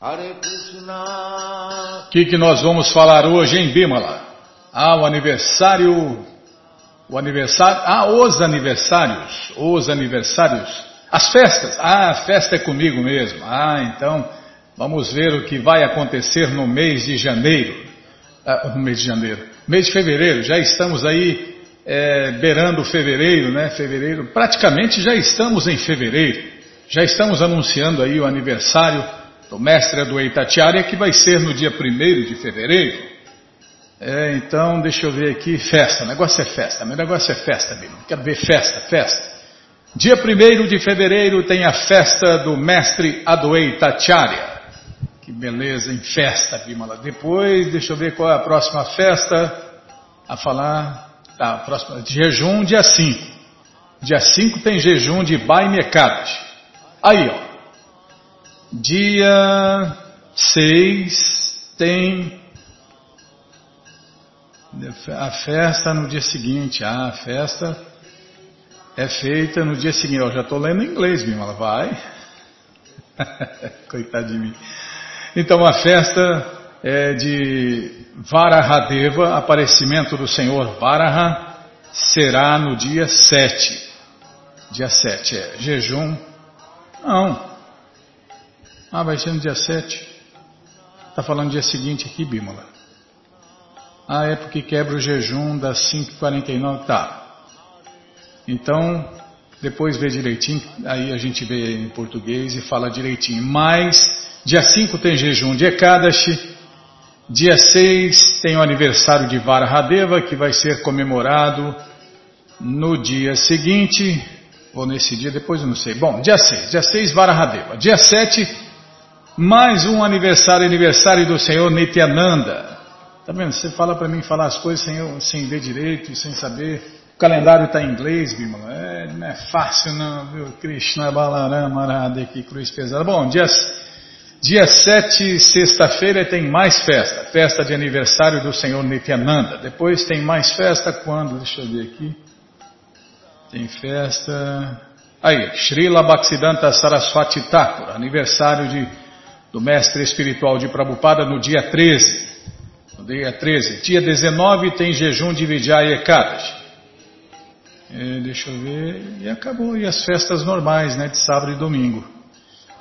O que, que nós vamos falar hoje em Bimala? Ah, o aniversário. O aniversário. Ah, os aniversários. Os aniversários. As festas. Ah, a festa é comigo mesmo. Ah, então vamos ver o que vai acontecer no mês de janeiro. Ah, no mês de janeiro. Mês de fevereiro. Já estamos aí é, beirando fevereiro, né? Fevereiro. Praticamente já estamos em fevereiro. Já estamos anunciando aí o aniversário do mestre do Itatiaia, que vai ser no dia 1 de fevereiro. É, então, deixa eu ver aqui, festa, o negócio é festa, meu negócio é festa, Bima. Quero ver festa, festa. Dia 1 de fevereiro tem a festa do mestre Adwaitacharya. Que beleza, em festa, Bimala. Depois, deixa eu ver qual é a próxima festa a falar. Tá, a próxima, jejum, dia 5. Dia 5 tem jejum de Baimekadas. Aí, ó. Dia 6 tem a festa no dia seguinte. Ah, a festa é feita no dia seguinte. Eu já estou lendo em inglês, minha ela vai. Coitado de mim. Então a festa é de Varahadeva, aparecimento do Senhor Varaha, será no dia 7. Dia 7 é jejum. Não, ah, vai ser no dia 7. Está falando dia seguinte aqui, Bímola. Ah, é porque quebra o jejum das 5h49. Tá. Então, depois vê direitinho, aí a gente vê em português e fala direitinho. Mas, dia 5 tem jejum de Ekadashi, dia 6 tem o aniversário de Varahadeva, que vai ser comemorado no dia seguinte, ou nesse dia, depois eu não sei. Bom, dia 6, dia 6 Varahadeva. Dia 7 mais um aniversário, aniversário do Senhor Nityananda. Tá vendo? Você fala para mim falar as coisas sem, sem ver direito, sem saber. O calendário está em inglês, Bimala. É, não é fácil não, viu? Krishna Balarama Radha, que cruz pesada. Bom, dia, dia 7, sexta-feira, tem mais festa. Festa de aniversário do Senhor Nityananda. Depois tem mais festa quando? Deixa eu ver aqui. Tem festa... Aí, Srila Bhaktisiddhanta Saraswati Thakur, aniversário de do mestre espiritual de Prabhupada no dia 13. No dia 13. Dia 19 tem jejum de Vijaya Ekadashi. É, deixa eu ver. E acabou. E as festas normais, né? De sábado e domingo.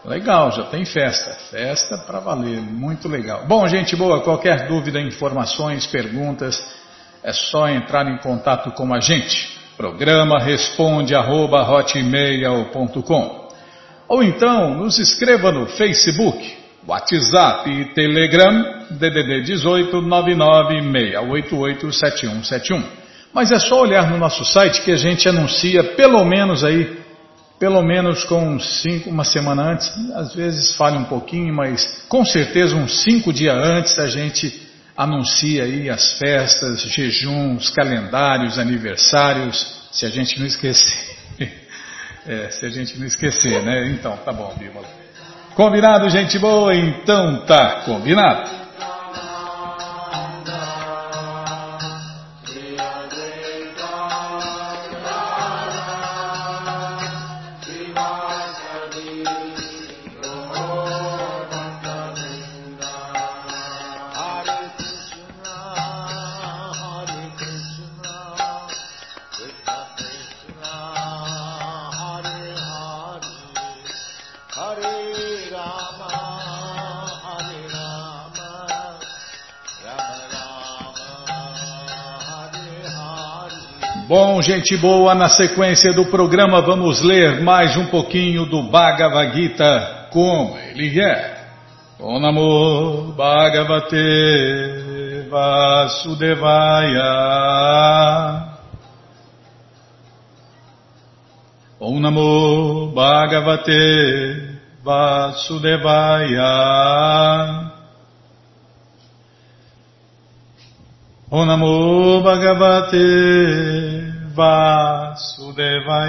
Legal, já tem festa. Festa para valer. Muito legal. Bom, gente boa, qualquer dúvida, informações, perguntas, é só entrar em contato com a gente. Programa responde arroba, ou então nos escreva no Facebook, WhatsApp e Telegram DDD 18 996887171. Mas é só olhar no nosso site que a gente anuncia pelo menos aí, pelo menos com cinco, uma semana antes, às vezes falha um pouquinho, mas com certeza uns cinco dias antes a gente anuncia aí as festas, jejuns, calendários, aniversários, se a gente não esquecer. É, se a gente não esquecer, né? Então, tá bom, Bímola. Combinado, gente boa? Então tá combinado. Gente boa, na sequência do programa vamos ler mais um pouquinho do Bhagavad Gita como ele é. Om Namo Bhagavate Vasudevaya Om Namo Bhagavate Vasudevaya Om Namo Bhagavate Vasudevaya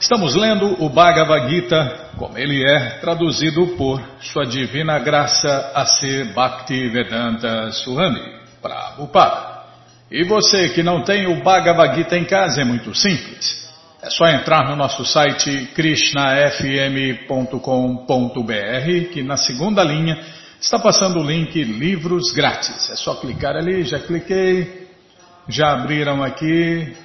Estamos lendo o Bhagavad Gita como ele é, traduzido por Sua Divina Graça a ser Bhakti Vedanta Swami Prabhupada. E você que não tem o Bhagavad Gita em casa é muito simples. É só entrar no nosso site krishnafm.com.br que na segunda linha está passando o link Livros Grátis. É só clicar ali, já cliquei, já abriram aqui,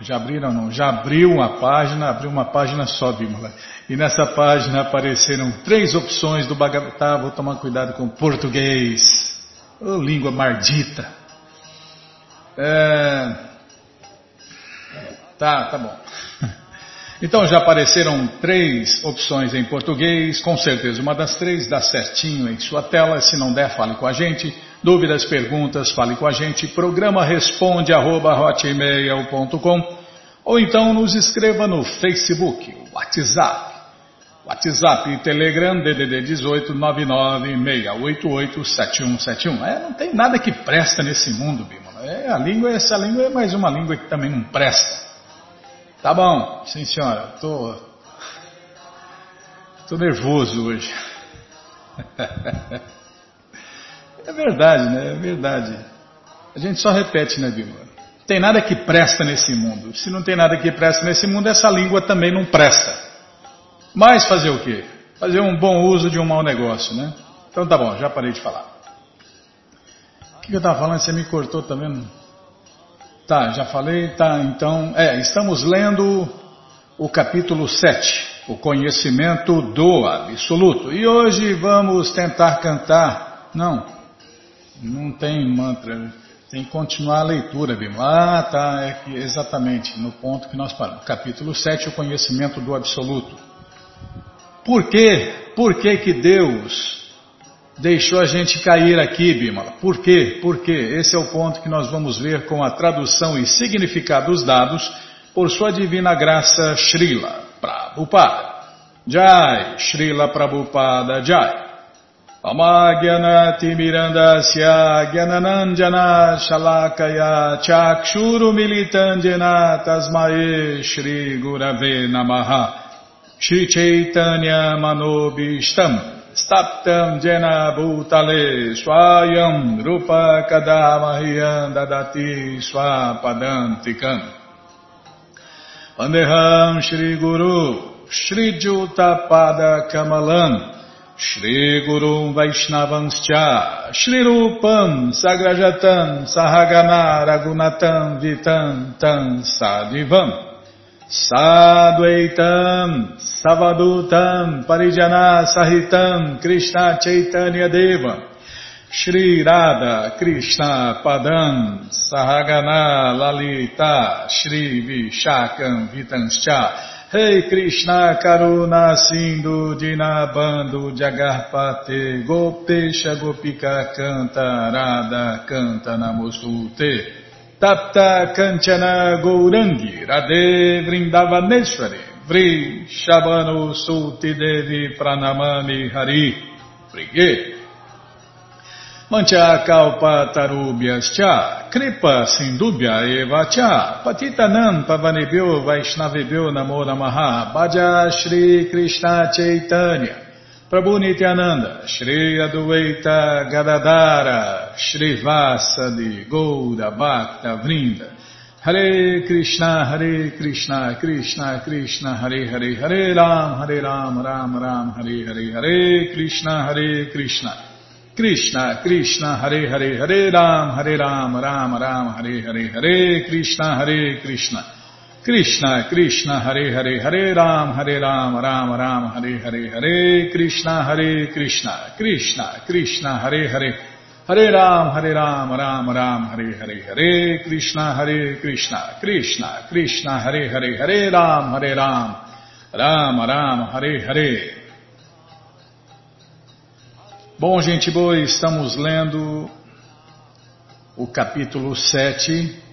já abriram não, já abriu a página, abriu uma página só, Bímola. E nessa página apareceram três opções do Bhagavad Tá, vou tomar cuidado com português. Oh, língua mardita. É... Tá, tá bom. Então já apareceram três opções em português, com certeza uma das três dá certinho em sua tela. Se não der, fale com a gente. Dúvidas, perguntas, fale com a gente. Programa responde arroba, ou então nos escreva no Facebook, WhatsApp. WhatsApp e Telegram DDD 18 996887171. É, não tem nada que presta nesse mundo, Bima. É, a língua, essa língua é mais uma língua que também não presta. Tá bom, sim senhora, tô, tô nervoso hoje. É verdade, né? É verdade. A gente só repete, né, Bíblia? Tem nada que presta nesse mundo. Se não tem nada que presta nesse mundo, essa língua também não presta. Mas fazer o quê? Fazer um bom uso de um mau negócio, né? Então tá bom, já parei de falar. O que eu estava falando? Você me cortou também? Tá, já falei, tá, então. É, estamos lendo o capítulo 7, o conhecimento do absoluto. E hoje vamos tentar cantar. Não, não tem mantra, tem que continuar a leitura, Bima. Ah, tá, é exatamente, no ponto que nós paramos. Capítulo 7, o conhecimento do absoluto. Por quê? Por que que Deus deixou a gente cair aqui, Bimala? Por quê? Por quê? Esse é o ponto que nós vamos ver com a tradução e significados dados por sua divina graça Srila Prabhupada. Jai, Srila Prabhupada Jai. Amagyanatimirandasya Gyananandjana Shalakaya Chakshuru Militandjana Tasmae Shri Gurave Namaha Shri Chaitanya Manobishtam Staptam Jena Bhutale Swayam Rupa Kadamahyam Dadati Swapadantikam Vandeham Shri Guru Shri Jutapada Kamalam Shri Guru Vaishnavanscha Shri Rupam Sagrajatam Sahagana Ragunatam Vitam Tam Sadivam Sadvaitam Savadutam Parijana Sahitam Krishna Chaitanya Deva Shri Radha Krishna Padam Sahagana Lalita Shri Vishakam Vitanscha hey Krishna Karuna Sindhu Dinabando Jagarpate Gopesha Gopika Canta Radha Canta Namostute Tapta Kanchana Gourangi Radhe Vrindavaneshwari Vri Shabano Sulti Devi Pranamani Hari Briguet Mancha kalpa tarubhyascha, kripa sindubhya eva cha, patitanam pavanebhyo vaishnavebhyo namo namaha, bhaja Shri Krishna Chaitanya, Prabhu Nityananda, Shri Adueita Gadadara, Shri Vasadi Goura Bhakta Vrinda, Hare Krishna, Hare Krishna, Krishna Krishna, Hare Hare, Hare Ram, Hare Ram, Ram Ram, Hare Hare, Hare Krishna, Hare Krishna. Krishna, Krishna, Hare Hare, Hare Ram, Hare Ram, Ram Ram, Hare Hare, Hare Krishna, Hare Krishna. Krishna, Krishna, Hare Hare, Hare Ram, Hare Ram, Ram Ram, Hare Hare, Hare Krishna, Hare Krishna. Krishna, Krishna, Hare Hare. Hare Ram, Hare Ram, Ram Ram, Hare Hare, Hare Krishna, Hare Krishna, Krishna, Krishna, Hare Hare, Hare Ram, Hare Ram, Ram Ram, Hare Hare. Bom, gente boa, estamos lendo o capítulo 7,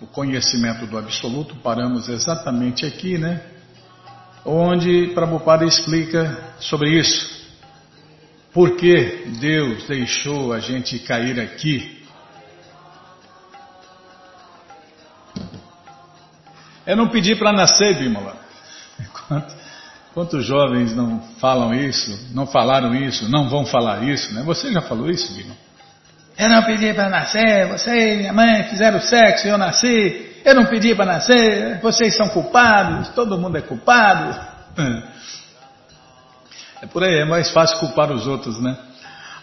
o conhecimento do absoluto, paramos exatamente aqui, né? Onde Prabhupada explica sobre isso. Por que Deus deixou a gente cair aqui? É não pedir para nascer, Bimala. Quantos jovens não falam isso, não falaram isso, não vão falar isso, né? Você já falou isso, Guilherme? Eu não pedi para nascer, você e minha mãe fizeram sexo e eu nasci. Eu não pedi para nascer, vocês são culpados, todo mundo é culpado. É por aí, é mais fácil culpar os outros, né?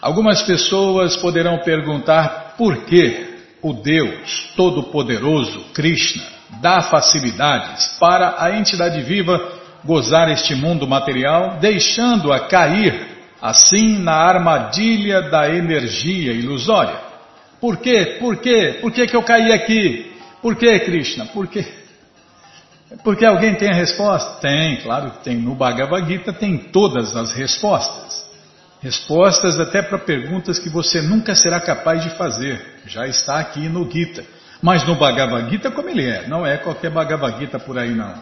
Algumas pessoas poderão perguntar por que o Deus Todo-Poderoso, Krishna, dá facilidades para a entidade viva gozar este mundo material, deixando-a cair assim na armadilha da energia ilusória. Por quê? Por quê? Por que, que eu caí aqui? Por que, Krishna? Por quê? Porque alguém tem a resposta? Tem, claro que tem. No Bhagavad Gita tem todas as respostas. Respostas até para perguntas que você nunca será capaz de fazer. Já está aqui no Gita. Mas no Bhagavad Gita como ele é, não é qualquer Bhagavad Gita por aí não.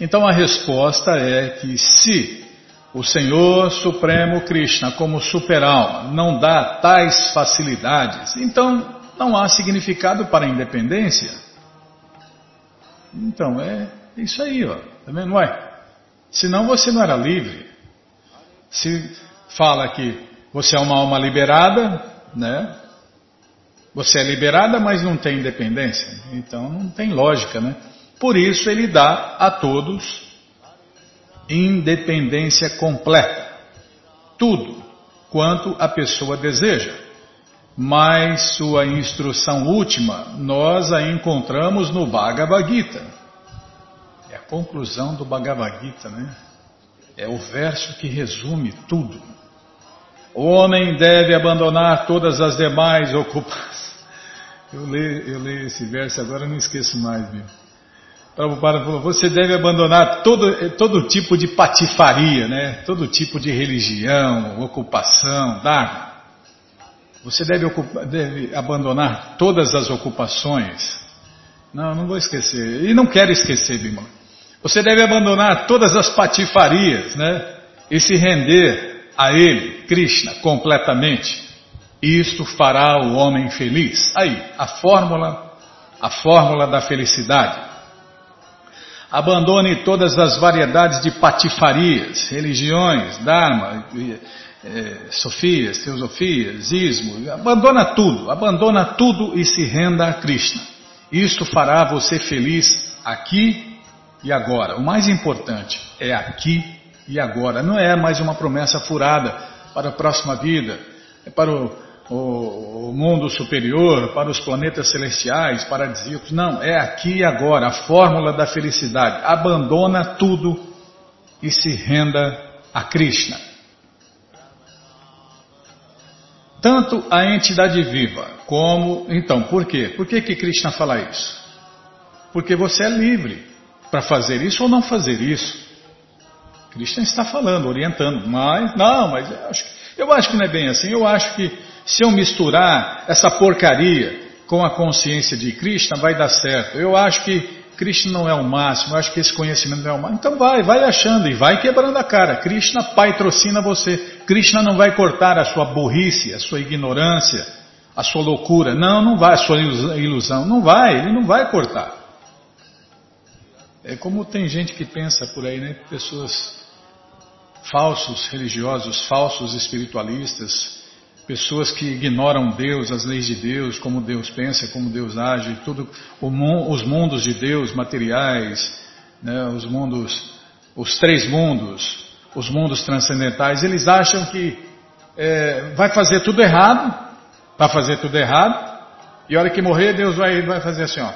Então a resposta é que se o Senhor Supremo Krishna, como super-alma, não dá tais facilidades, então não há significado para a independência. Então, é isso aí, ó. Tá vendo? Não é? Senão você não era livre. Se fala que você é uma alma liberada, né? Você é liberada, mas não tem independência. Então não tem lógica, né? Por isso ele dá a todos independência completa. Tudo quanto a pessoa deseja. Mas sua instrução última nós a encontramos no Bhagavad Gita. É a conclusão do Bhagavad Gita, né? É o verso que resume tudo. O homem deve abandonar todas as demais ocupações. Eu leio, eu leio esse verso agora não esqueço mais, viu? Prabhupada falou, você deve abandonar todo, todo tipo de patifaria, né? todo tipo de religião, ocupação, dharma. Você deve, ocupar, deve abandonar todas as ocupações. Não, não vou esquecer. E não quero esquecer, Bimala. Você deve abandonar todas as patifarias, né? E se render a Ele, Krishna, completamente. Isto fará o homem feliz. Aí, a fórmula, a fórmula da felicidade. Abandone todas as variedades de patifarias, religiões, dharma, é, sofias, teosofias, ismo. Abandona tudo, abandona tudo e se renda a Krishna. Isto fará você feliz aqui e agora. O mais importante é aqui e agora. Não é mais uma promessa furada para a próxima vida, é para o o, o mundo superior, para os planetas celestiais, paradisíacos. Não, é aqui e agora, a fórmula da felicidade. Abandona tudo e se renda a Krishna. Tanto a entidade viva como. Então, por quê? Por que, que Krishna fala isso? Porque você é livre para fazer isso ou não fazer isso. Krishna está falando, orientando, mas não, mas eu acho, eu acho que não é bem assim. Eu acho que se eu misturar essa porcaria com a consciência de Krishna, vai dar certo. Eu acho que Krishna não é o máximo, eu acho que esse conhecimento não é o máximo. Então vai, vai achando e vai quebrando a cara. Krishna patrocina você. Krishna não vai cortar a sua burrice, a sua ignorância, a sua loucura. Não, não vai, a sua ilusão. Não vai, ele não vai cortar. É como tem gente que pensa por aí, né? Pessoas falsos religiosos, falsos espiritualistas, pessoas que ignoram Deus, as leis de Deus, como Deus pensa, como Deus age, tudo, os mundos de Deus, materiais, né, os mundos, os três mundos, os mundos transcendentais, eles acham que é, vai fazer tudo errado, vai fazer tudo errado, e a hora que morrer, Deus vai, vai fazer assim, ó,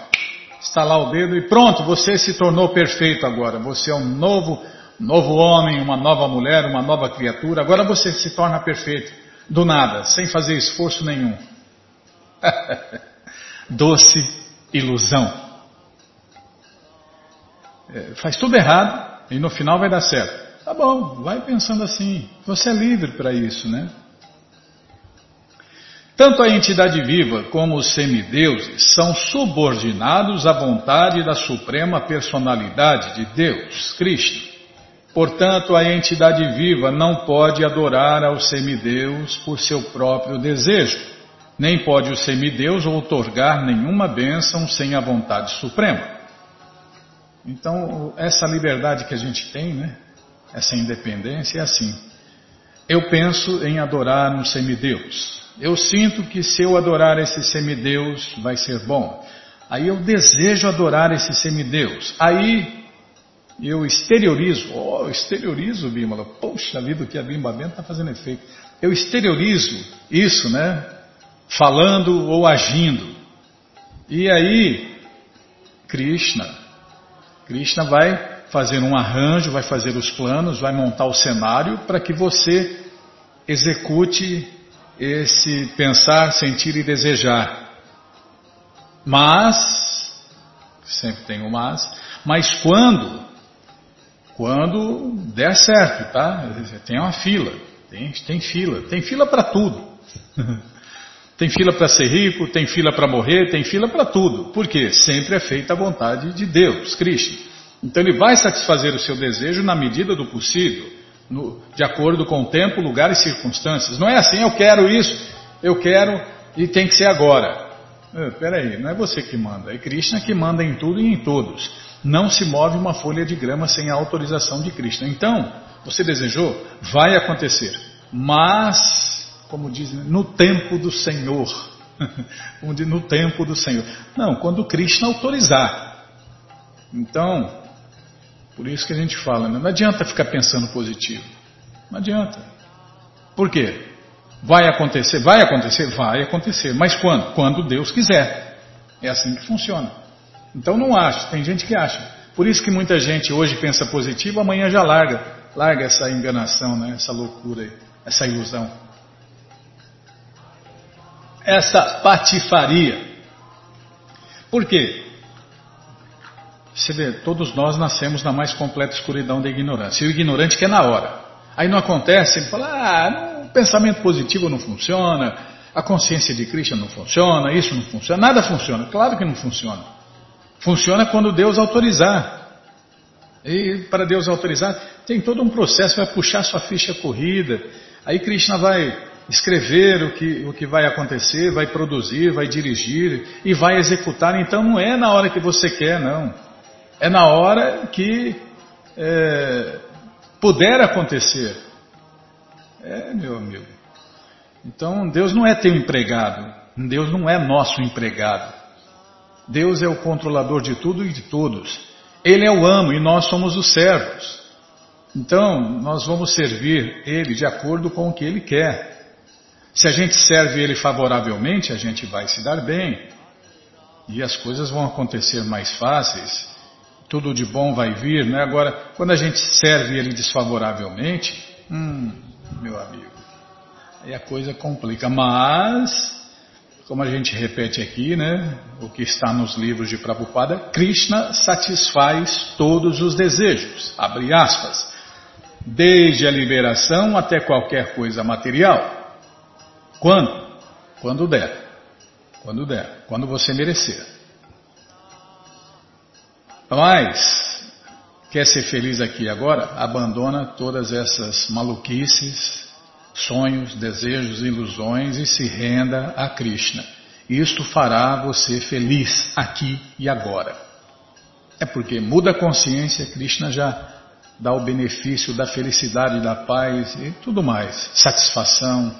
estalar o dedo e pronto, você se tornou perfeito agora, você é um novo, novo homem, uma nova mulher, uma nova criatura, agora você se torna perfeito do nada, sem fazer esforço nenhum. Doce ilusão. É, faz tudo errado e no final vai dar certo. Tá bom, vai pensando assim. Você é livre para isso, né? Tanto a entidade viva como os semideuses são subordinados à vontade da suprema personalidade de Deus, Cristo. Portanto, a entidade viva não pode adorar ao semideus por seu próprio desejo, nem pode o semideus outorgar nenhuma bênção sem a vontade suprema. Então, essa liberdade que a gente tem, né? essa independência é assim. Eu penso em adorar um semideus. Eu sinto que se eu adorar esse semideus vai ser bom. Aí eu desejo adorar esse semideus. Aí eu exteriorizo, oh, eu exteriorizo, Bímola. Poxa vida, o que a Bimba está fazendo efeito. Eu exteriorizo isso, né? Falando ou agindo. E aí, Krishna, Krishna vai fazer um arranjo, vai fazer os planos, vai montar o cenário para que você execute esse pensar, sentir e desejar. Mas, sempre tem o um mas, mas quando, quando der certo, tá? Tem uma fila, tem, tem fila, tem fila para tudo. tem fila para ser rico, tem fila para morrer, tem fila para tudo. Por quê? Sempre é feita a vontade de Deus, Cristo. Então ele vai satisfazer o seu desejo na medida do possível, no, de acordo com o tempo, lugar e circunstâncias. Não é assim, eu quero isso, eu quero e tem que ser agora. É, peraí, não é você que manda, é Krishna que manda em tudo e em todos. Não se move uma folha de grama sem a autorização de Krishna. Então, você desejou? Vai acontecer. Mas, como dizem, no tempo do Senhor. no tempo do Senhor. Não, quando Krishna autorizar. Então, por isso que a gente fala, né? não adianta ficar pensando positivo. Não adianta. Por quê? Vai acontecer? Vai acontecer? Vai acontecer. Mas quando? Quando Deus quiser. É assim que funciona. Então não acho, tem gente que acha. Por isso que muita gente hoje pensa positivo, amanhã já larga. Larga essa enganação, né? essa loucura, aí, essa ilusão. Essa patifaria. Por quê? Você vê, todos nós nascemos na mais completa escuridão da ignorância. E o ignorante quer na hora. Aí não acontece, ele fala, ah, pensamento positivo não funciona, a consciência de Krishna não funciona, isso não funciona, nada funciona. Claro que não funciona. Funciona quando Deus autorizar. E para Deus autorizar, tem todo um processo, vai puxar sua ficha corrida. Aí Krishna vai escrever o que, o que vai acontecer, vai produzir, vai dirigir e vai executar. Então não é na hora que você quer, não. É na hora que é, puder acontecer. É, meu amigo. Então, Deus não é teu empregado. Deus não é nosso empregado. Deus é o controlador de tudo e de todos. Ele é o amo e nós somos os servos. Então, nós vamos servir Ele de acordo com o que Ele quer. Se a gente serve Ele favoravelmente, a gente vai se dar bem. E as coisas vão acontecer mais fáceis. Tudo de bom vai vir, né? Agora, quando a gente serve Ele desfavoravelmente, hum, meu amigo. Aí a coisa complica. Mas, como a gente repete aqui, né, o que está nos livros de Prabhupada, Krishna satisfaz todos os desejos. Abre aspas. Desde a liberação até qualquer coisa material. Quando? Quando der. Quando der. Quando você merecer. Mas, quer ser feliz aqui agora, abandona todas essas maluquices, sonhos, desejos, ilusões e se renda a Krishna. Isto fará você feliz aqui e agora. É porque muda a consciência, Krishna já dá o benefício da felicidade, da paz e tudo mais, satisfação,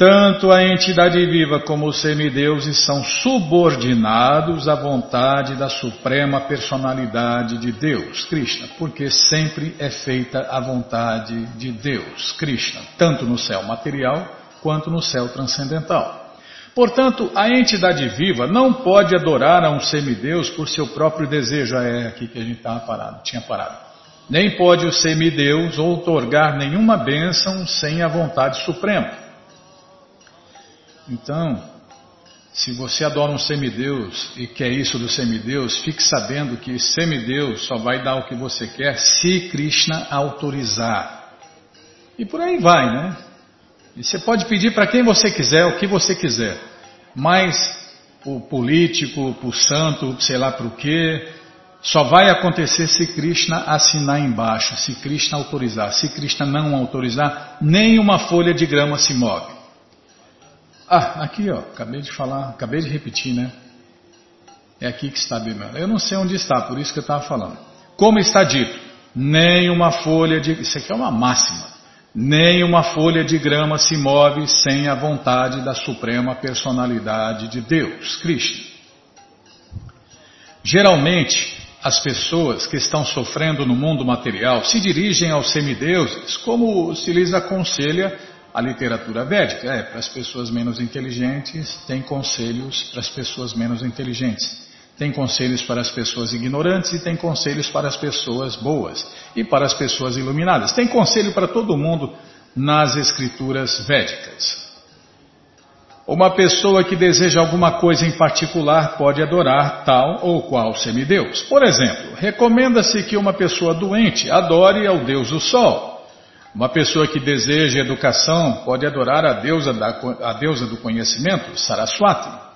tanto a entidade viva como os semideuses são subordinados à vontade da suprema personalidade de Deus, Krishna, porque sempre é feita a vontade de Deus, Krishna, tanto no céu material quanto no céu transcendental. Portanto, a entidade viva não pode adorar a um semideus por seu próprio desejo. É aqui que a gente estava parado, tinha parado. Nem pode o semideus outorgar nenhuma bênção sem a vontade suprema. Então, se você adora um semideus e quer isso do semideus, fique sabendo que semideus só vai dar o que você quer se Krishna autorizar. E por aí vai, né? E você pode pedir para quem você quiser, o que você quiser. Mas o político, o santo, sei lá para o quê, só vai acontecer se Krishna assinar embaixo, se Krishna autorizar. Se Krishna não autorizar, nem uma folha de grama se move. Ah, aqui ó, acabei de falar, acabei de repetir, né? É aqui que está Bimala. Eu não sei onde está, por isso que eu estava falando. Como está dito, nem uma folha de. Isso aqui é uma máxima. nem uma folha de grama se move sem a vontade da suprema personalidade de Deus, Krishna. Geralmente, as pessoas que estão sofrendo no mundo material se dirigem aos semideuses, como se lhes aconselha a literatura védica. É, para as pessoas menos inteligentes, tem conselhos para as pessoas menos inteligentes. Tem conselhos para as pessoas ignorantes e tem conselhos para as pessoas boas e para as pessoas iluminadas. Tem conselho para todo mundo nas escrituras védicas. Uma pessoa que deseja alguma coisa em particular pode adorar tal ou qual semideus. Por exemplo, recomenda-se que uma pessoa doente adore ao deus do sol. Uma pessoa que deseja educação pode adorar a deusa, da, a deusa do conhecimento, Saraswati.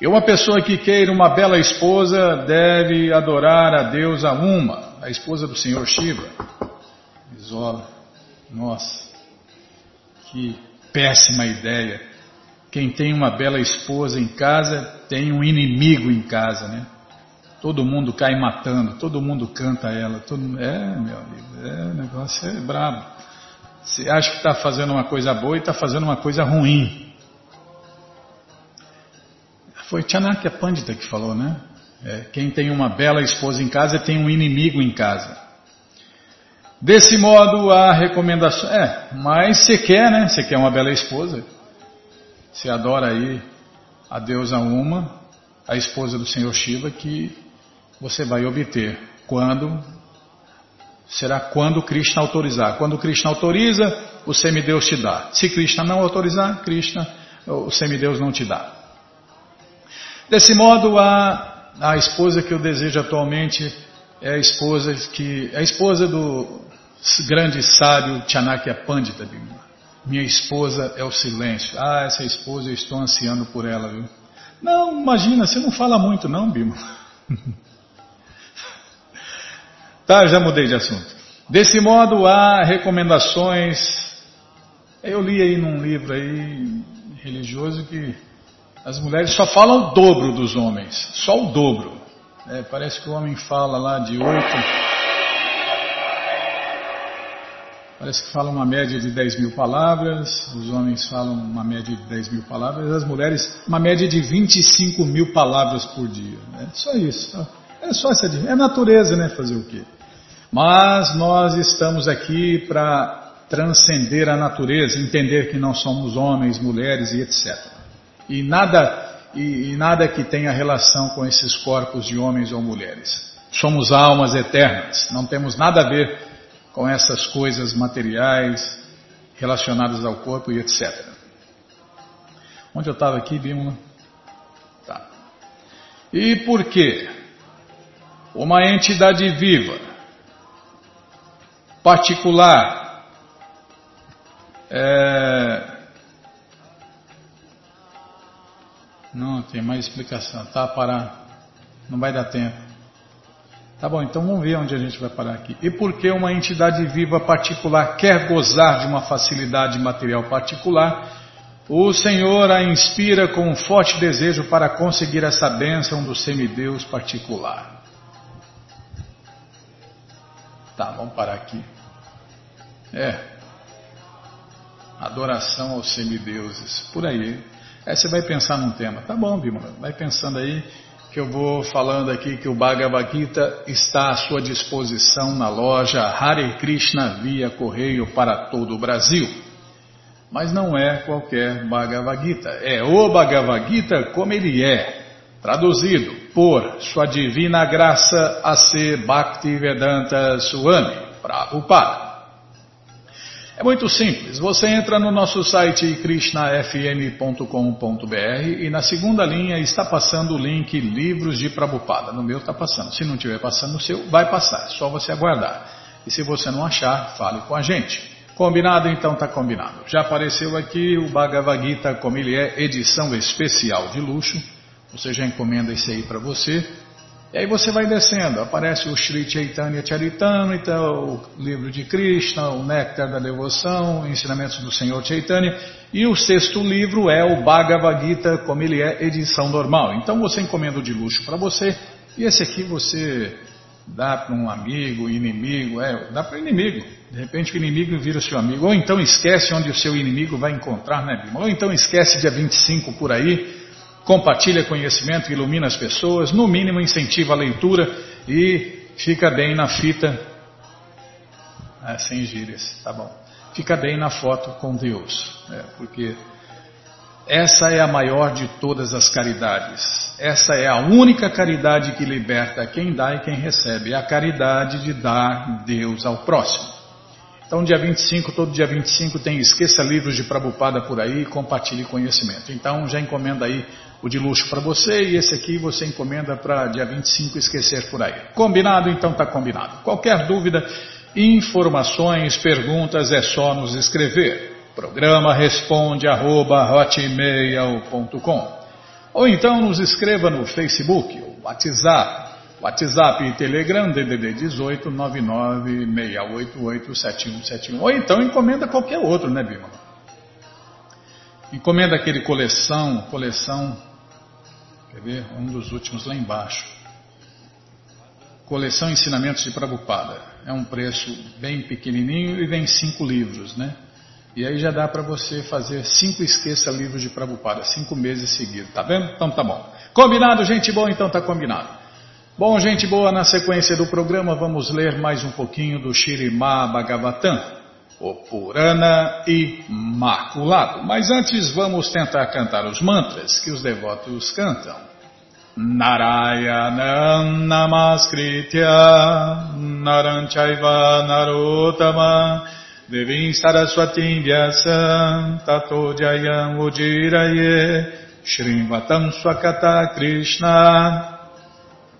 E uma pessoa que queira uma bela esposa deve adorar a deusa Uma, a esposa do Senhor Shiva. Isola. Nossa, que péssima ideia. Quem tem uma bela esposa em casa tem um inimigo em casa, né? Todo mundo cai matando, todo mundo canta ela. Todo... É, meu amigo, é, o negócio é brabo. Você acha que está fazendo uma coisa boa e está fazendo uma coisa ruim. Foi Chanakya Pandita que falou, né? É, quem tem uma bela esposa em casa tem um inimigo em casa. Desse modo, a recomendação. É, mas você quer, né? Você quer uma bela esposa. Você adora aí a deusa Uma, a esposa do Senhor Shiva, que você vai obter quando será quando Krishna autorizar. Quando Krishna autoriza, o semideus te dá. Se Krishna não autorizar, Krishna, o semideus não te dá. Desse modo, a, a esposa que eu desejo atualmente é a esposa que a esposa do grande sábio Chanakya Pandita. Minha esposa é o silêncio. Ah, essa esposa eu estou ansiando por ela, viu? Não, imagina, você não fala muito, não, Bimo. tá, já mudei de assunto. Desse modo, há recomendações. Eu li aí num livro aí religioso que as mulheres só falam o dobro dos homens, só o dobro. É, parece que o homem fala lá de oito Parece que falam uma média de 10 mil palavras, os homens falam uma média de 10 mil palavras, as mulheres uma média de 25 mil palavras por dia. É só isso. É só essa É natureza, né? Fazer o quê? Mas nós estamos aqui para transcender a natureza, entender que não somos homens, mulheres e etc. E nada, e, e nada que tenha relação com esses corpos de homens ou mulheres. Somos almas eternas, não temos nada a ver com essas coisas materiais relacionadas ao corpo e etc. Onde eu estava aqui, Bímola? Tá. E por quê? Uma entidade viva, particular, é... não tem mais explicação, tá? Para, não vai dar tempo. Tá bom, então vamos ver onde a gente vai parar aqui. E por que uma entidade viva particular quer gozar de uma facilidade material particular, o Senhor a inspira com um forte desejo para conseguir essa bênção do semideus particular. Tá, vamos parar aqui. É. Adoração aos semideuses. Por aí. Aí você vai pensar num tema. Tá bom, Bimala. Vai pensando aí que eu vou falando aqui que o Bhagavad Gita está à sua disposição na loja Hare Krishna via correio para todo o Brasil. Mas não é qualquer Bhagavad Gita, é o Bhagavad Gita como ele é, traduzido por Sua Divina Graça A.C. Bhaktivedanta Swami Prabhupada. É muito simples. Você entra no nosso site krishnafm.com.br e na segunda linha está passando o link Livros de Prabupada. No meu está passando. Se não estiver passando no seu, vai passar. É só você aguardar. E se você não achar, fale com a gente. Combinado? Então está combinado. Já apareceu aqui o Bhagavad Gita como ele é, edição especial de luxo. Você já encomenda esse aí para você. E aí você vai descendo, aparece o Sri Chaitanya Charitamrita, o livro de Krishna, o Néctar da Devoção, Ensinamentos do Senhor Chaitanya, e o sexto livro é o Bhagavad Gita, como ele é, edição normal. Então você encomenda o de luxo para você, e esse aqui você dá para um amigo, inimigo, é, dá para o inimigo. De repente o inimigo vira seu amigo. Ou então esquece onde o seu inimigo vai encontrar, né, Bima? Ou então esquece dia 25 por aí, compartilha conhecimento, ilumina as pessoas, no mínimo incentiva a leitura e fica bem na fita. É, sem gírias, tá bom. Fica bem na foto com Deus, é, porque essa é a maior de todas as caridades. Essa é a única caridade que liberta quem dá e quem recebe. É a caridade de dar Deus ao próximo. Então, dia 25, todo dia 25 tem Esqueça Livros de Prabupada por aí e compartilhe conhecimento. Então, já encomenda aí o de luxo para você e esse aqui você encomenda para dia 25 esquecer por aí. Combinado? Então tá combinado. Qualquer dúvida, informações, perguntas é só nos escrever. Programa responde arroba Ou então nos escreva no Facebook, WhatsApp, WhatsApp e Telegram DDD 18 996887171. Ou então encomenda qualquer outro, né, Bima? Encomenda aquele coleção, coleção, quer ver? Um dos últimos lá embaixo. Coleção Ensinamentos de Prabhupada. É um preço bem pequenininho e vem cinco livros, né? E aí já dá para você fazer cinco esqueça livros de Prabhupada, cinco meses seguidos, tá vendo? Então tá bom. Combinado, gente boa? Então tá combinado. Bom, gente boa, na sequência do programa vamos ler mais um pouquinho do Shirimá Bhagavatam, o Purana Imaculado. Mas antes vamos tentar cantar os mantras que os devotos cantam. Narayanam Namaskritya Naranchaiva Narotama Devim Saraswatim Vyasam Tato Jayam Ujiraye Shrivatam Swakata Krishna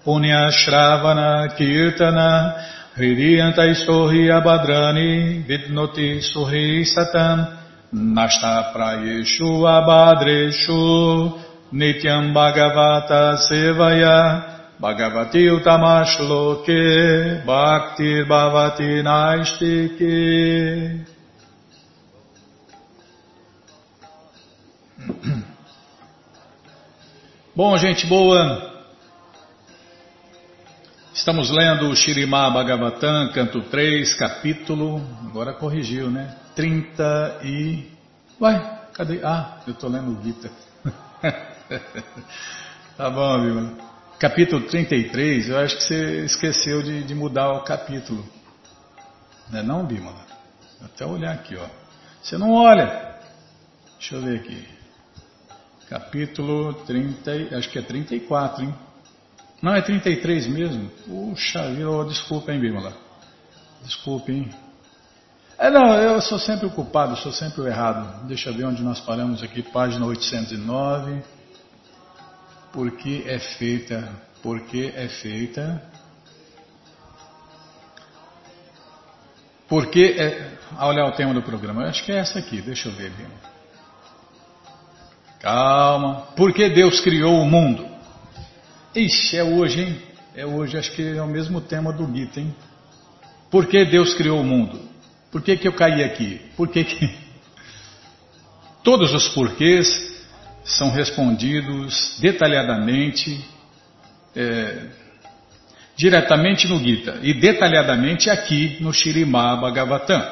Punya Shravana Kirtana Hridiyanta Istohi Abhadrani Vidnoti Suhi Satam Nashta Prayeshu Abhadreshu Nityam Bhagavata Sevaya Bhagavati Utamashloke Bhakti Bhavati Naistike. Bom, gente boa, estamos lendo o Shirimá Bhagavatam, canto 3, capítulo, agora corrigiu, né? 30 e... Uai, cadê? Ah, eu estou lendo o Gita. tá bom, viu? capítulo 33, eu acho que você esqueceu de, de mudar o capítulo. Não é não, Bímola? Até olhar aqui, ó. Você não olha. Deixa eu ver aqui. Capítulo 30, acho que é 34, hein? Não, é 33 mesmo? Puxa vida, desculpa, hein, Bímola? Desculpe, hein? É, não, eu sou sempre o culpado, sou sempre o errado. Deixa eu ver onde nós paramos aqui, página 809 porque é feita, porque é feita, porque é, a olhar o tema do programa, eu acho que é essa aqui, deixa eu ver, Bima. Calma, porque Deus criou o mundo? Ixi, é hoje, hein? É hoje, acho que é o mesmo tema do Gita, hein? Por que Deus criou o mundo? Por que, que eu caí aqui? Por que que... Todos os porquês são respondidos detalhadamente, é, diretamente no Gita e detalhadamente aqui no Shirimá Bhagavatam.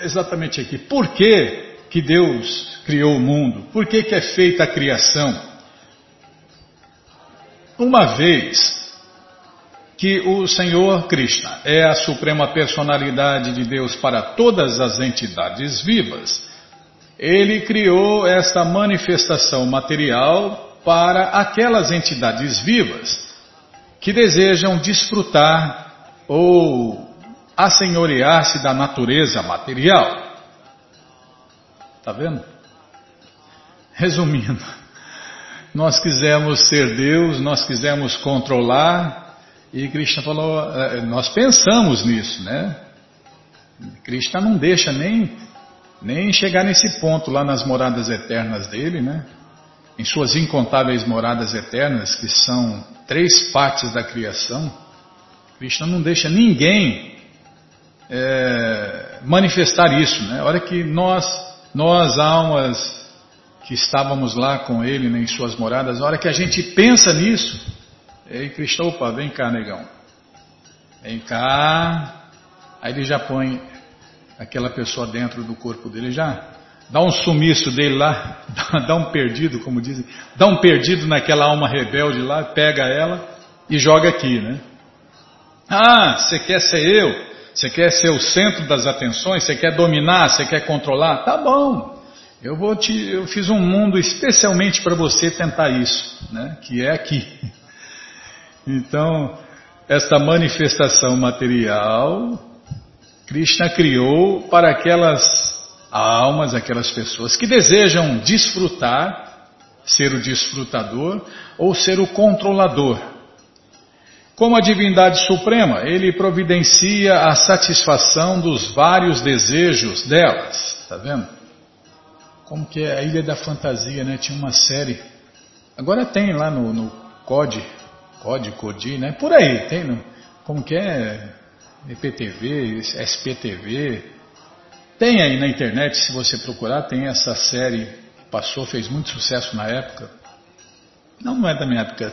Exatamente aqui. Por que, que Deus criou o mundo? Por que, que é feita a criação? Uma vez que o Senhor Krishna é a suprema personalidade de Deus para todas as entidades vivas, ele criou esta manifestação material para aquelas entidades vivas que desejam desfrutar ou assenhorear-se da natureza material. Está vendo? Resumindo, nós quisemos ser Deus, nós quisemos controlar, e Krishna falou, eh, nós pensamos nisso, né? Krishna não deixa nem nem chegar nesse ponto lá nas moradas eternas dele, né? Em suas incontáveis moradas eternas, que são três partes da criação, Krishna não deixa ninguém é, manifestar isso, né? A hora que nós, nós almas que estávamos lá com ele né, em suas moradas, a hora que a gente pensa nisso, Ei, Krishna, opa, vem cá, negão. Vem cá. Aí ele já põe aquela pessoa dentro do corpo dele, já dá um sumiço dele lá, dá um perdido, como dizem, dá um perdido naquela alma rebelde lá, pega ela e joga aqui, né? Ah, você quer ser eu? Você quer ser o centro das atenções? Você quer dominar? Você quer controlar? Tá bom. Eu vou te, eu fiz um mundo especialmente para você tentar isso, né? Que é aqui. Então, esta manifestação material, Krishna criou para aquelas almas, aquelas pessoas que desejam desfrutar, ser o desfrutador ou ser o controlador. Como a divindade suprema, ele providencia a satisfação dos vários desejos delas. Está vendo? Como que é a Ilha da Fantasia, né? Tinha uma série. Agora tem lá no, no COD, COD, CODI, né? Por aí, tem. No, como que é? EPTV, SPTV. Tem aí na internet, se você procurar, tem essa série. Passou, fez muito sucesso na época. Não, não é da minha época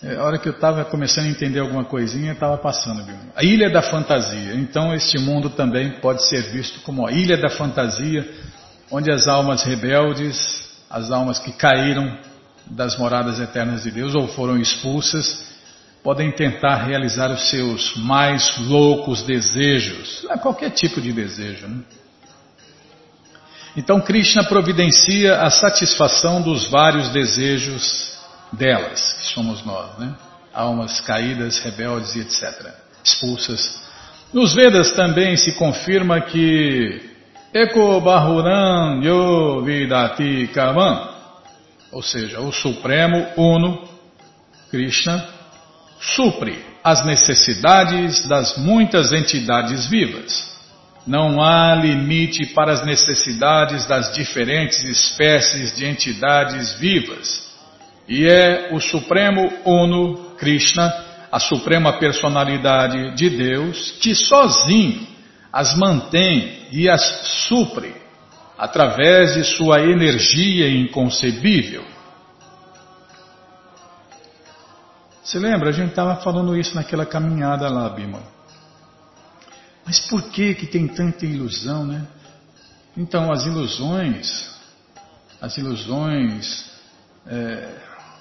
é, a hora que eu estava começando a entender alguma coisinha, estava passando. Viu? A ilha da fantasia. Então, este mundo também pode ser visto como a ilha da fantasia, onde as almas rebeldes, as almas que caíram das moradas eternas de Deus ou foram expulsas, podem tentar realizar os seus mais loucos desejos, qualquer tipo de desejo. Né? Então, Krishna providencia a satisfação dos vários desejos delas, que somos nós, né? Almas caídas, rebeldes e etc. Expulsas. Nos Vedas também se confirma que Eko Bahuran Yo Vidati Kaman, ou seja, o Supremo Uno, Krishna, supre as necessidades das muitas entidades vivas. Não há limite para as necessidades das diferentes espécies de entidades vivas e é o Supremo Uno, Krishna, a suprema personalidade de Deus, que sozinho as mantém e as supre através de sua energia inconcebível. Você lembra? A gente estava falando isso naquela caminhada lá, Bima. Mas por que que tem tanta ilusão, né? Então, as ilusões, as ilusões é,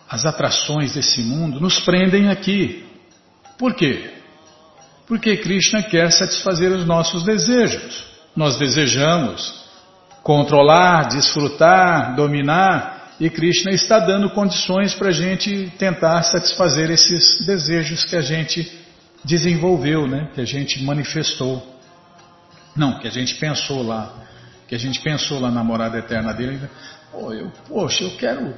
as atrações desse mundo nos prendem aqui. Por quê? Porque Krishna quer satisfazer os nossos desejos. Nós desejamos controlar, desfrutar, dominar, e Krishna está dando condições para a gente tentar satisfazer esses desejos que a gente desenvolveu, né? que a gente manifestou. Não, que a gente pensou lá, que a gente pensou lá na morada eterna dele. Oh, eu, poxa, eu quero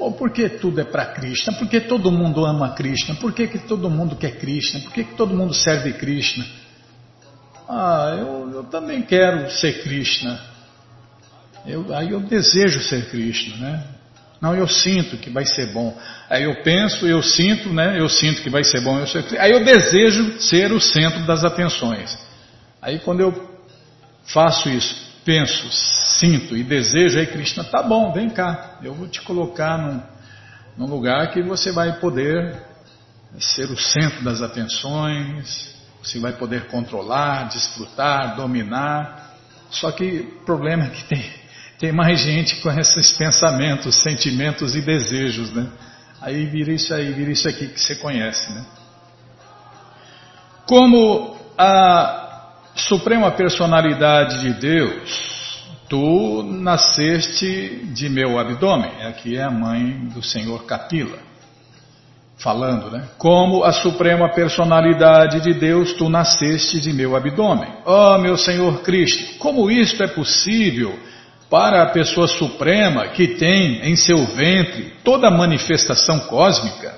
Pô, por que tudo é para Krishna? Por que todo mundo ama Krishna? Por que, todo mundo quer Krishna? Por que, que todo mundo serve Krishna? Ah, eu, eu também quero ser Krishna. Eu, aí eu desejo ser Krishna, né? Não, eu sinto que vai ser bom. Aí eu penso, eu sinto, né? Eu sinto que vai ser bom. Eu ser, aí eu desejo ser o centro das atenções. Aí quando eu faço isso, penso, sinto e desejo, aí Krishna, tá bom, vem cá, eu vou te colocar num, num lugar que você vai poder ser o centro das atenções, você vai poder controlar, desfrutar, dominar. Só que o problema é que tem, tem mais gente com esses pensamentos, sentimentos e desejos, né? Aí vira isso aí, vira isso aqui que você conhece, né? Como a Suprema Personalidade de Deus, tu nasceste de meu abdômen. Aqui é a mãe do Senhor Kapila, falando, né? Como a Suprema Personalidade de Deus, tu nasceste de meu abdômen. Ó oh, meu Senhor Cristo, como isto é possível para a pessoa suprema que tem em seu ventre toda a manifestação cósmica?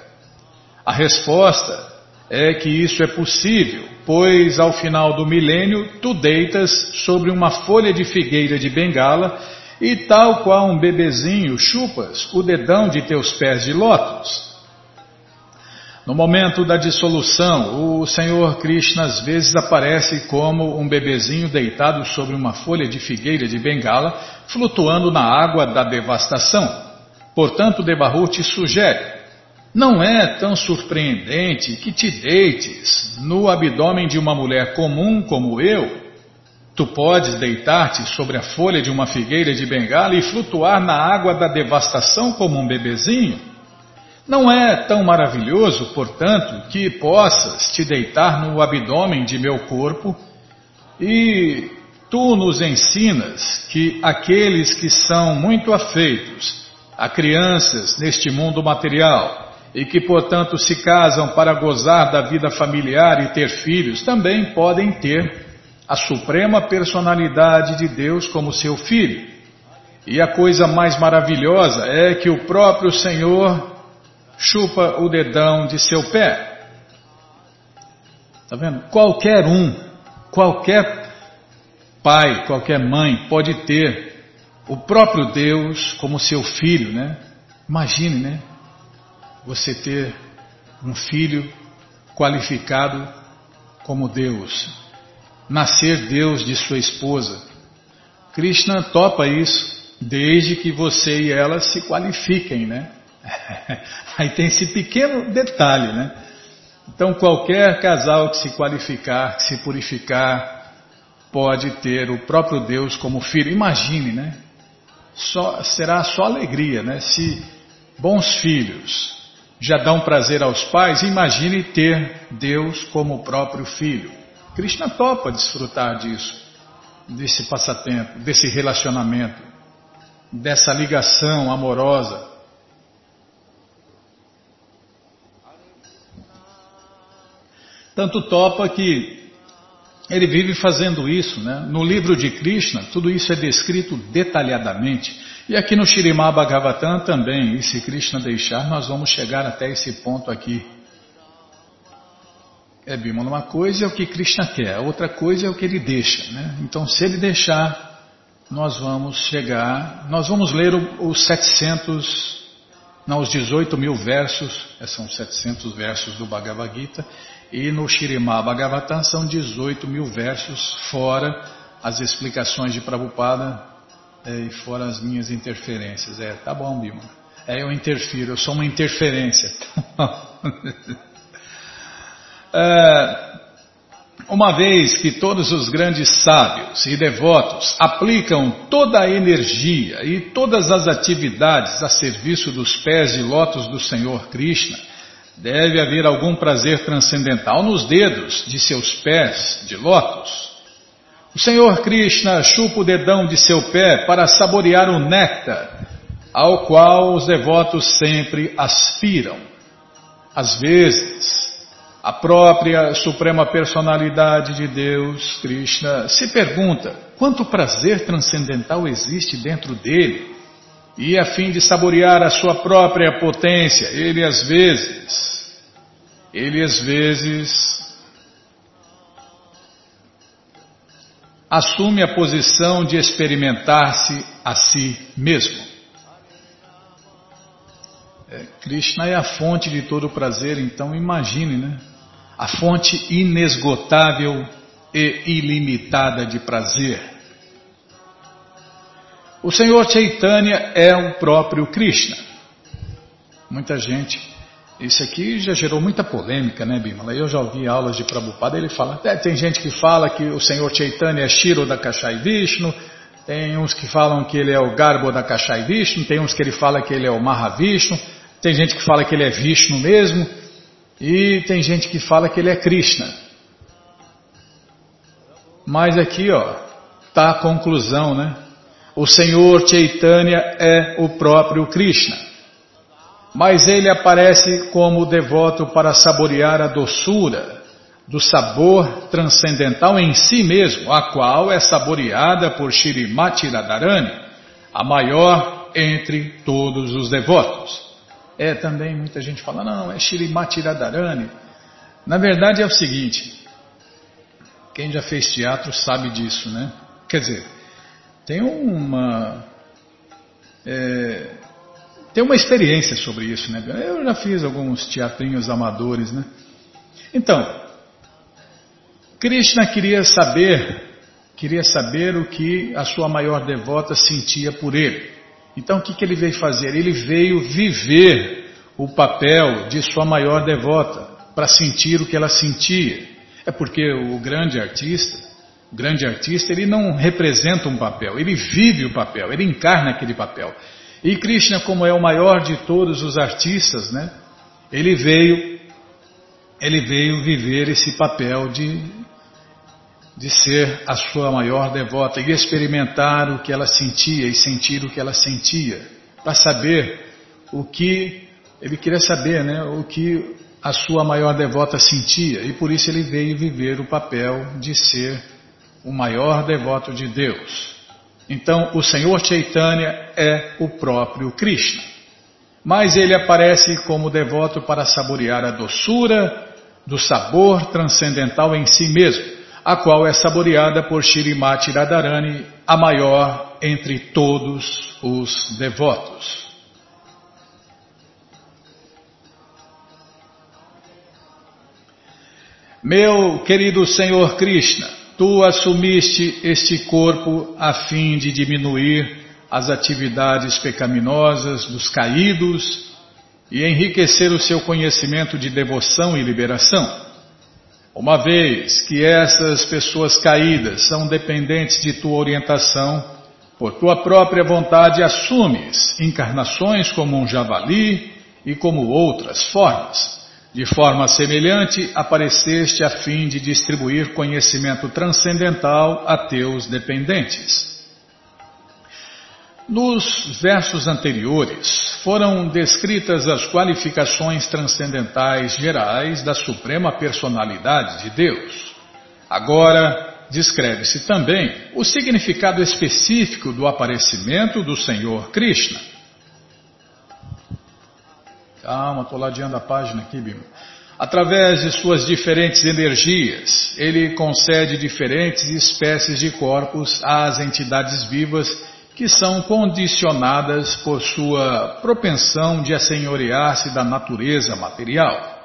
A resposta é que isso é possível, pois ao final do milênio tu deitas sobre uma folha de figueira de bengala e tal qual um bebezinho chupas o dedão de teus pés de lótus. No momento da dissolução, o Senhor Krishna às vezes aparece como um bebezinho deitado sobre uma folha de figueira de bengala, flutuando na água da devastação. Portanto, Devahu te sugere Não é tão surpreendente que te deites no abdômen de uma mulher comum como eu. Tu podes deitar-te sobre a folha de uma figueira de bengala e flutuar na água da devastação como um bebezinho. Não é tão maravilhoso, portanto, que possas te deitar no abdômen de meu corpo e tu nos ensinas que aqueles que são muito afeitos a crianças neste mundo material e que, portanto, se casam para gozar da vida familiar e ter filhos, também podem ter a suprema personalidade de Deus como seu filho. E a coisa mais maravilhosa é que o próprio Senhor chupa o dedão de seu pé. Está vendo? Qualquer um, qualquer pai, qualquer mãe pode ter o próprio Deus como seu filho, né? Imagine, né? Você ter um filho qualificado como Deus, nascer Deus de sua esposa. Krishna topa isso, desde que você e ela se qualifiquem, né? Aí tem esse pequeno detalhe, né? Então qualquer casal que se qualificar, que se purificar, pode ter o próprio Deus como filho. Imagine, né? Só, será só alegria, né? Se bons filhos já dão prazer aos pais, imagine ter Deus como próprio filho. Krishna topa desfrutar disso, desse passatempo, desse relacionamento, dessa ligação amorosa. Tanto topa que ele vive fazendo isso. Né? No livro de Krishna, tudo isso é descrito detalhadamente. E aqui no Shirimá Bhagavatam também, e se Krishna deixar, nós vamos chegar até esse ponto aqui. É, Bimala, uma coisa é o que Krishna quer, outra coisa é o que ele deixa. Né? Então, se ele deixar, nós vamos chegar, nós vamos ler os 700 não, os 18 mil versos, é, são 700 versos do Bhagavad Gita, e no Shirimá Bhagavatam são 18 mil versos, fora as explicações de Prabhupada é, e fora as minhas interferências. É, tá bom, Bima. É, eu interfiro, eu sou uma interferência. é, uma vez que todos os grandes sábios e devotos aplicam toda a energia e todas as atividades a serviço dos pés de lótus do Senhor Krishna, deve haver algum prazer transcendental nos dedos de seus pés de lótus. O Senhor Krishna chupa o dedão de seu pé para saborear o néctar, ao qual os devotos sempre aspiram. Às vezes, a própria Suprema Personalidade de Deus, Krishna, se pergunta quanto prazer transcendental existe dentro dele. E a fim de saborear a sua própria potência, ele às vezes, ele às vezes assume a posição de experimentar-se a si mesmo. É, Krishna é a fonte de todo prazer, então imagine, né? a fonte inesgotável e ilimitada de prazer. O Senhor Chaitanya é o próprio Krishna. Muita gente, isso aqui já gerou muita polêmica, né, Bimala? Eu já ouvi aulas de Prabhupada, ele fala, é, tem gente que fala que o Senhor Chaitanya é Shiro da Kashai Vishnu, tem uns que falam que ele é o Garbo da Kashai Vishnu, tem uns que ele fala que ele é o Mahavishnu, tem gente que fala que ele é Vishnu mesmo, e tem gente que fala que ele é Krishna. Mas aqui, ó, tá a conclusão, né? O Senhor Chaitanya é o próprio Krishna. Mas ele aparece como devoto para saborear a doçura do sabor transcendental em si mesmo, a qual é saboreada por Shirimati Radharani, a maior entre todos os devotos. É, também muita gente fala, não, é Shirimati Radharani. Na verdade é o seguinte, quem já fez teatro sabe disso, né? Quer dizer, tem uma... É, tem uma experiência sobre isso, né? Eu já fiz alguns teatrinhos amadores, né? Então, Krishna queria saber, queria saber o que a sua maior devota sentia por ele. Então o que, que ele veio fazer? Ele veio viver o papel de sua maior devota, para sentir o que ela sentia. É porque o grande artista, o grande artista, ele não representa um papel, ele vive o papel, ele encarna aquele papel. E Krishna, como é o maior de todos os artistas, né? Ele veio, ele veio viver esse papel de de ser a sua maior devota e experimentar o que ela sentia e sentir o que ela sentia, para saber o que ele queria saber, né? O que a sua maior devota sentia e por isso ele veio viver o papel de ser o maior devoto de Deus. Então, o Senhor Chaitanya é o próprio Krishna. Mas ele aparece como devoto para saborear a doçura do sabor transcendental em si mesmo, a qual é saboreada por Shirimati Radharani, a maior entre todos os devotos. Meu querido Senhor Krishna, tu assumiste este corpo a fim de diminuir as atividades pecaminosas dos caídos e enriquecer o seu conhecimento de devoção e liberação. Uma vez que essas pessoas caídas são dependentes de tua orientação, por tua própria vontade assumes encarnações como um javali e como outras formas. De forma semelhante, apareceste a fim de distribuir conhecimento transcendental a teus dependentes. Nos versos anteriores foram descritas as qualificações transcendentais gerais da Suprema Personalidade de Deus. Agora, descreve-se também o significado específico do aparecimento do Senhor Krishna. Calma, estou ladeando a página aqui, Bima. Através de suas diferentes energias, ele concede diferentes espécies de corpos às entidades vivas que são condicionadas por sua propensão de assenhorear-se da natureza material.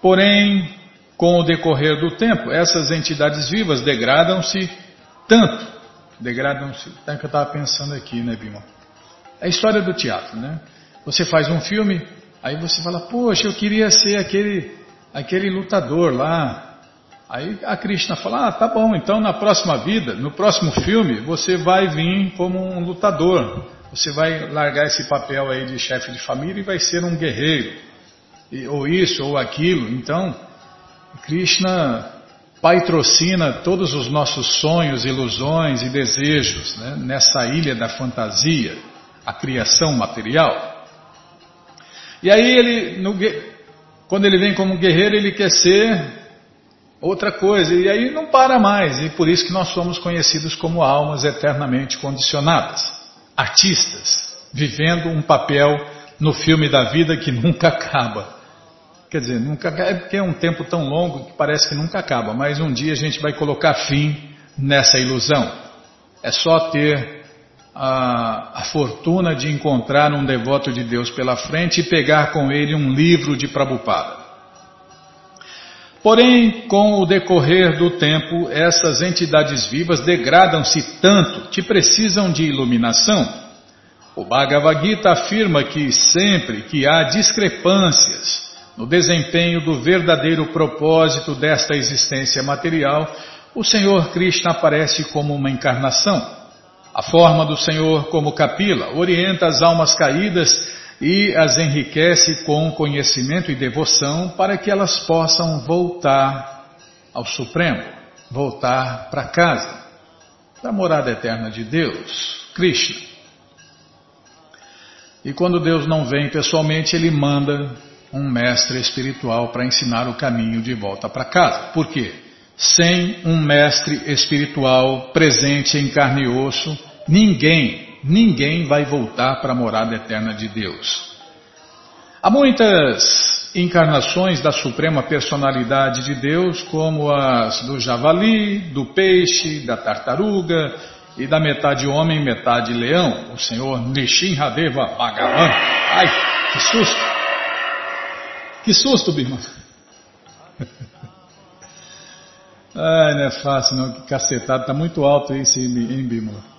Porém, com o decorrer do tempo, essas entidades vivas degradam-se tanto, degradam-se, é que eu estava pensando aqui, né, Bima? É a história do teatro, né? Você faz um filme, aí você fala, poxa, eu queria ser aquele, aquele lutador lá. Aí a Krishna fala, ah, tá bom, então na próxima vida, no próximo filme, você vai vir como um lutador. Você vai largar esse papel aí de chefe de família e vai ser um guerreiro. E, ou isso, ou aquilo. Então, Krishna patrocina todos os nossos sonhos, ilusões e desejos né, nessa ilha da fantasia, a criação material. E aí ele, no, quando ele vem como guerreiro, ele quer ser outra coisa, e aí não para mais, e por isso que nós somos conhecidos como almas eternamente condicionadas, artistas, vivendo um papel no filme da vida que nunca acaba. Quer dizer, nunca é porque é um tempo tão longo que parece que nunca acaba, mas um dia a gente vai colocar fim nessa ilusão. É só ter a, a, fortuna de encontrar um devoto de Deus pela frente e pegar com ele um livro de Prabhupada. Porém, com o decorrer do tempo, essas entidades vivas degradam-se tanto que precisam de iluminação. O Bhagavad Gita afirma que sempre que há discrepâncias no desempenho do verdadeiro propósito desta existência material, o Senhor Krishna aparece como uma encarnação a forma do Senhor como capila orienta as almas caídas e as enriquece com conhecimento e devoção para que elas possam voltar ao Supremo, voltar para casa, para a morada eterna de Deus, Krishna. E quando Deus não vem pessoalmente, ele manda um mestre espiritual para ensinar o caminho de volta para casa. Por quê? Sem um mestre espiritual presente em carne e osso, ninguém, ninguém vai voltar para a morada eterna de Deus. Há muitas encarnações da Suprema Personalidade de Deus, como as do javali, do peixe, da tartaruga e da metade homem, metade leão, o Senhor Nishinradeva Bhagavan. Ai, que susto! Que susto, Birma! Ai, não é fácil não, que cacetado, está muito alto isso, hein, Bímola?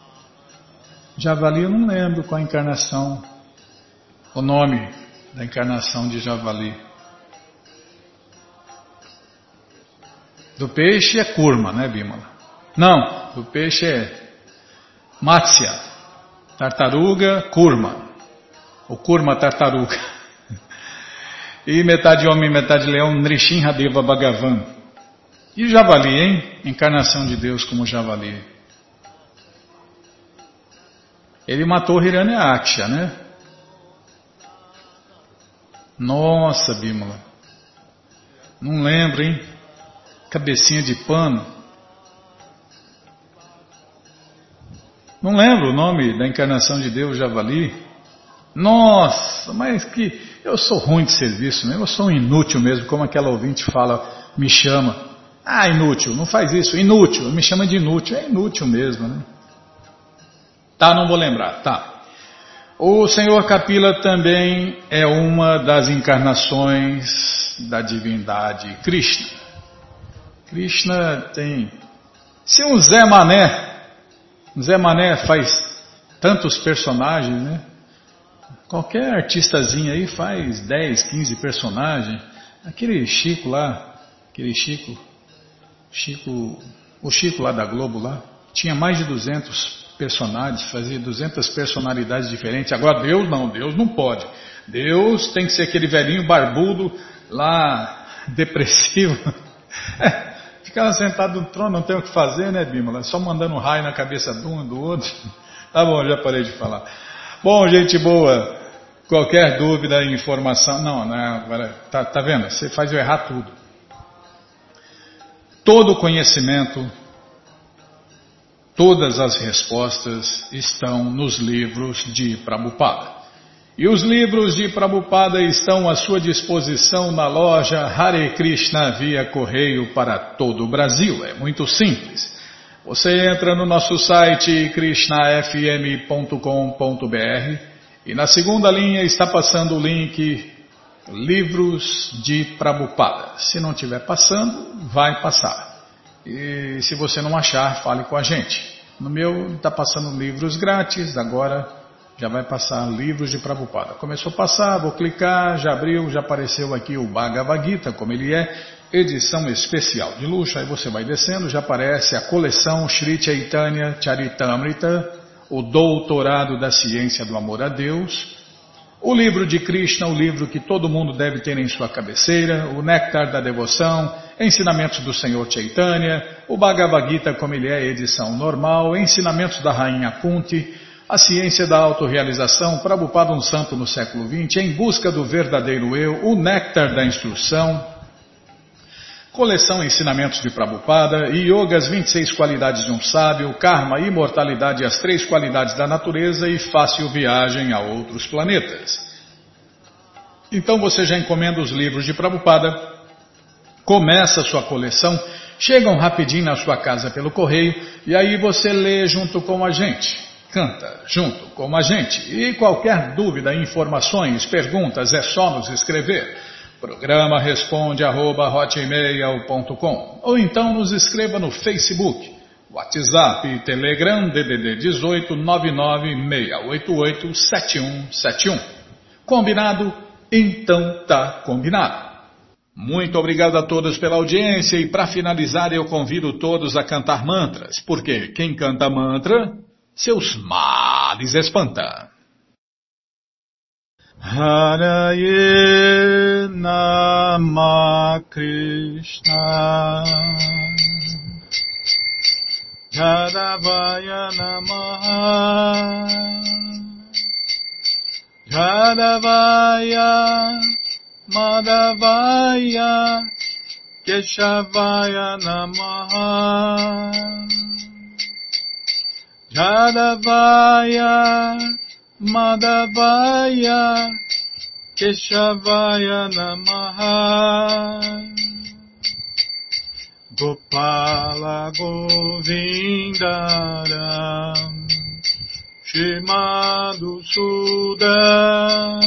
Javali eu não lembro qual a encarnação, o nome. da encarnação de javali. Do peixe é curma, né, Bimala? Não, do peixe é Matsya, tartaruga, curma. O curma tartaruga. E metade homem, metade leão, Nrishinhadeva Bhagavan. E javali, hein? Encarnação de Deus como javali. Ele matou Hiranyaksha, né? Nossa, Bímola. Não lembro, hein? Cabecinha de pano. Não lembro o nome da encarnação de Deus, Javali. Nossa, mas que. Eu sou ruim de serviço mesmo, eu sou um inútil mesmo, como aquela ouvinte fala, me chama. Ah, inútil, não faz isso, inútil, me chama de inútil, é inútil mesmo, né? Tá, não vou lembrar, tá. O Senhor Kapila também é uma das encarnações da divindade Krishna. Krishna tem. Se um Zé Mané, um Zé Mané faz tantos personagens, né? Qualquer artistazinho aí faz 10, 15 personagens. Aquele Chico lá, aquele Chico, Chico, o Chico lá da Globo lá, tinha mais de 200 personagens, fazia 200 personalidades diferentes. Agora Deus não, Deus não pode. Deus tem que ser aquele velhinho barbudo lá, depressivo. É, ficava sentado no trono, não tem o que fazer, né, Bímola? Só mandando raio na cabeça de um do outro. Tá bom, já parei de falar. Bom, gente boa, qualquer dúvida, informação. Não, né, agora, tá, tá vendo? Você faz eu errar tudo. Todo conhecimento Todas as respostas estão nos livros de Prabhupada. E os livros de Prabhupada estão à sua disposição na loja Hare Krishna via correio para todo o Brasil. É muito simples. Você entra no nosso site krishnafm.com.br e na segunda linha está passando o link Livros de Prabhupada. Se não estiver passando, vai passar. E se você não achar, fale com a gente. No meu está passando livros grátis, agora já vai passar livros de Prabhupada. Começou a passar, vou clicar, já abriu, já apareceu aqui o Bhagavad Gita, como ele é, edição especial de luxo. Aí você vai descendo, já aparece a coleção Sri Chaitanya Charitamrita, o Doutorado da Ciência do Amor a Deus, o livro de Krishna, o livro que todo mundo deve ter em sua cabeceira, o Néctar da Devoção, Ensinamentos do Senhor Chaitanya, o Bhagavad Gita como ele é, edição normal, Ensinamentos da Rainha Kunti, a Ciência da Autorealização, Prabhupada um Santo no século XX, Em Busca do Verdadeiro Eu, o Néctar da Instrução, Coleção Ensinamentos de Prabhupada, Yoga, as 26 qualidades de um sábio, Karma, Imortalidade as três qualidades da natureza e Fácil Viagem a outros planetas. Então você já encomenda os livros de Prabhupada, começa a sua coleção, chegam rapidinho na sua casa pelo correio e aí você lê junto com a gente. Canta junto com a gente. E qualquer dúvida, informações, perguntas, é só nos escrever. Programa responde arroba hotmail.com ou então nos escreva no Facebook, WhatsApp e Telegram DDD 18 99688 7171. Combinado? Então tá combinado. Muito obrigado a todos pela audiência e para finalizar eu convido todos a cantar mantras, porque quem canta mantra, seus males espanta. Haraye Nama Krishna. Yadavaya Namaha. Yadavaya Madhavaya Keshavaya Namaha. Yadavaya Madhavaya Keshavaya Namaha. Gopala Govindaram Shimadu Sudan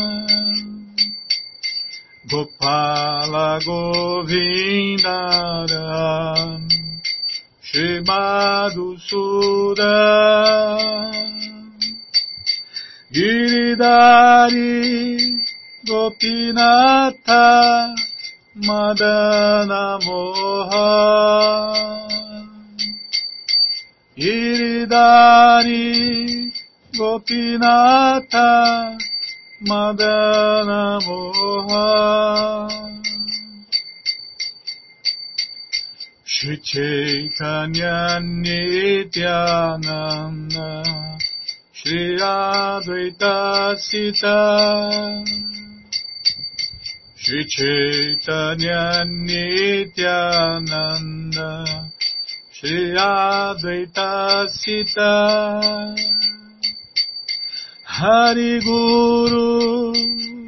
Gopala Govindaram Shimadu Sudan Giridari Gopinata Madana Moha Iridari Gopinata Madana Moha Shri Chaitanya Nityananda Shri Advaita Sita Shri Chaitanya Nityananda Shri Advaita Sita Hari Guru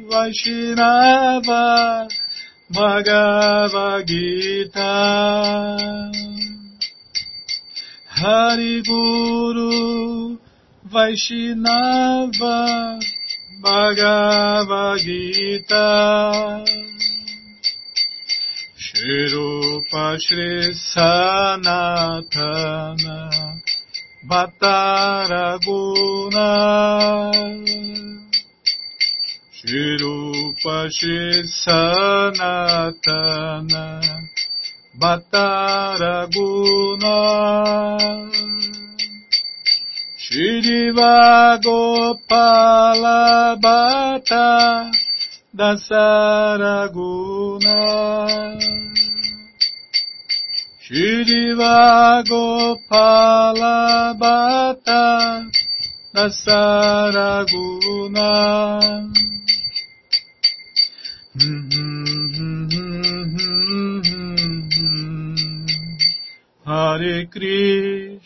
Vaishnava Bhagavad Gita Hari Guru Vaishnava Bhagavad Gita Shri Rupa Shri Sanatana Bhattaraguna Shri Rupa Shri Sanatana Bhattaraguna Shriva Gopala Bhatta Dasaraguna. Shriva Gopala Bhatta Dasaraguna. Hare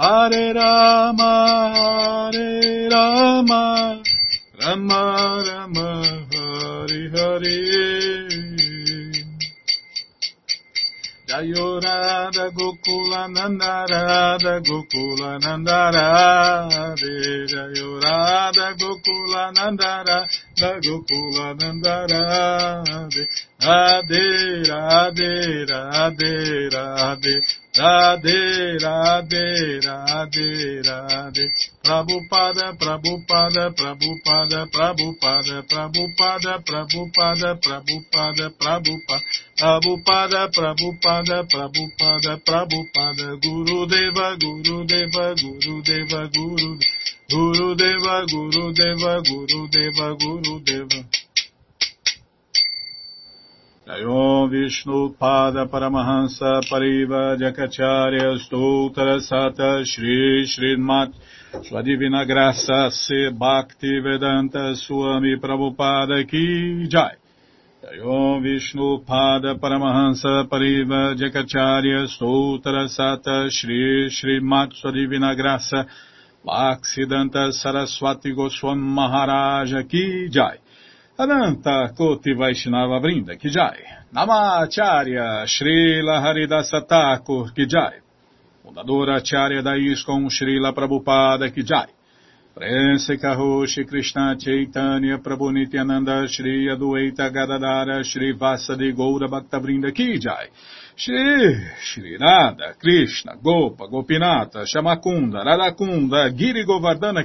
Hare Rama Hare Rama Rama Rama Hare Hare. Jayorada Gokula Nandarada Gokula Nandara Jayorada Gokula Nandara Gokula Nandara Radhe. Radhe Radhe Radhe Radhe Radhe, Radhe, Radhe, Radhe. Prabupada, prabupada, prabupada, prabupada, prabupada, prabupada, prabupada, prabupada, prabupada, prabupada, prabupada, Prabhupada. Guru Deva, Guru Deva, Guru Deva, Guru Guru Deva, Guru Deva, Guru Deva, Guru Deva. Jayom Vishnu Pada Paramahansa Pariva Jakacharya Stoutra Sata Shri Srimat Sua Divina Graça Se Bhakti Vedanta Swami Prabhupada Ki Jai. Jayom Vishnu Pada Paramahansa Pariva Jakacharya Stoutra Sata Shri Srimat Sua Divina Graça Bhaksidanta Saraswati Goswam Maharaja Ki Jai Ananta Koti Vaishnava Brinda Kijai, Namacharya Srila Haridasa Thakur Kijai, fundadora Acharya da Srila Prabhupada Kijai, Prense Krishna Chaitanya Prabhu Nityananda Shri Adueta Gadadara Shri Vasadi Goura Bhaktavrinda Ki Jai. Shri Shri Radha Krishna Gopa Gopinata Shamakunda Radakunda Giri Govardhana